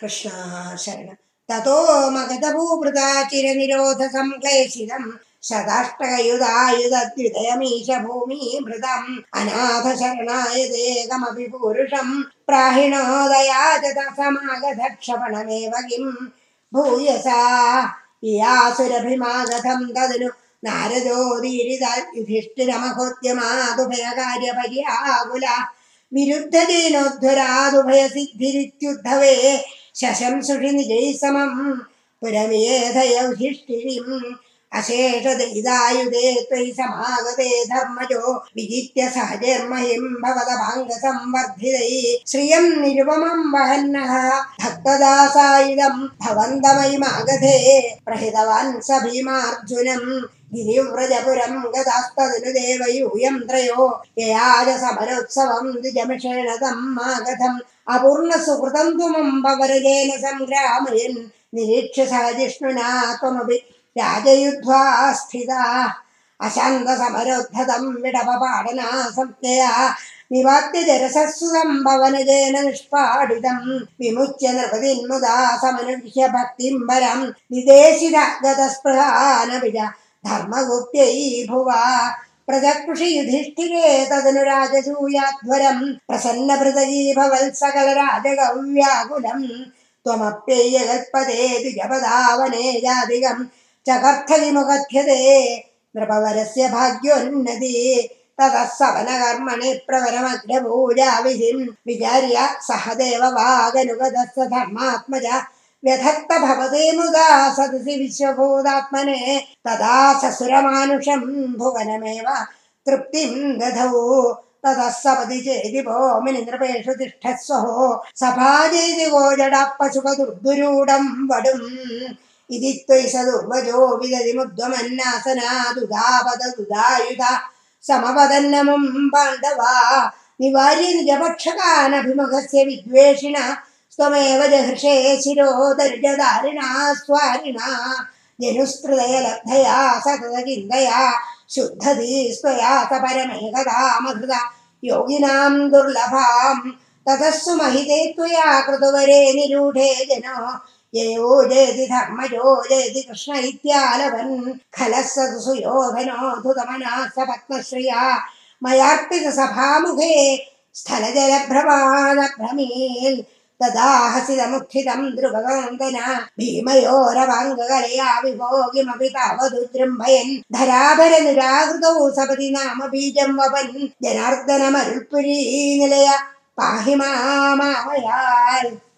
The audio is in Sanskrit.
कृष्णा शरण। ततो मगधभूभृता चिरनिरोधसंक्लेशितम् शताष्टकयुधायुधद्विदयमीश भूमिभृतम् अनाथ शरणाय देकमपि पुरुषम् प्राहिणोदया च समागधक्षपणमेव किम् भूयसा। यासुरभिमागतम् तदनु नारदोदीरिदयुधिष्ठिरमहोद्यमादुभयकार्यपर्याकुल विरुद्धजेनोद्धरादुभयसिद्धिरित्युद्धवे शशंसुषि निजैः समम् पुरमेधयौधिष्ठिरिम् अशेषदयिदायुधे त्वयि समागते धर्मजो विजित्य सहजर्महिम् भवदभाङ्गसंवर्धितै श्रियम् निरुपमम् वहन्नः भक्तदासायुधम् भवन्तमयिमागधे प्रहितवान् स भीमार्जुनम् गिरिव्रजपुरम् गतास्तदनु देवयूयम् त्रयो ययाज समरोत्सवम् द्विजमिषेण तम् आगतम् त्वमम्ब वरजेन सङ्ग्रामयन् निरीक्ष्य सह जिष्णुना त्वमपि राजयुद्ध्वा स्थिता अशान्तसमरोद्धतम् विडपपाडना संज्ञया निवात्य जरसस्सुतम् भवनजेन निष्पाडितम् विमुच्य धर्मगुप्त्यै भुवा। प्रजकृषि युधिष्ठिरे तदनु राजसूयाध्वरम् प्रसन्नभृतजी भवत्सकलराजगव्याकुलम् त्वमप्ययगत्पदे द्विजपदावने जादिगम् चकर्थविमुगध्यते नृपवरस्य भाग्योन्नति। ततः सवनकर्मणि प्रवरमग्रपूजाविधिम् विचार्य सह देववागनुगतस्य धर्मात्मज व्यधत्त भवते मुदा सदसि विश्वभूतात्मने। तदा ससुरमानुषम् भुवनमेव तृप्तिम् दधौ। ततः सपदि चेति भोमिनि नृपेषु तिष्ठस्वहो। सभाजेति गोजडापशुकदुर्दुरूढम् वडुम् इति त्वयि स मुद्वमन्नासनादुदापदुदायुध समपदन्नमुम् पाण्डवा निवार्य निजपक्षकानभिमुखस्य विद्वेषिण। त्वमेव जहृषे शिरो स्वारिणा। जनुस्त्रिदयलब्धया सततचिन्तया शुद्धति स्वया स परमेकदा मधुदा। योगिनाम् दुर्लभाम् ततः सुमहिते त्वया कृतवरे निरूढे जनो ययो जयति धर्मजो जयति कृष्ण इत्यालवन् खलः स तु सुयोधनो धुतमना स पद्मश्रिया मयार्पितसभामुखे स्थलजलभ्रमाणभ्रमील् तदा हसितमुत्थितम् द्रुपदन्दन भीमयोरवाङ्गकलया विभो किमपि तावदुजृम्भयन् धराभर निराकृतौ सपदि नाम बीजम् वपन् जनार्दनमरुल्पुरी निलय पाहि मामयाल्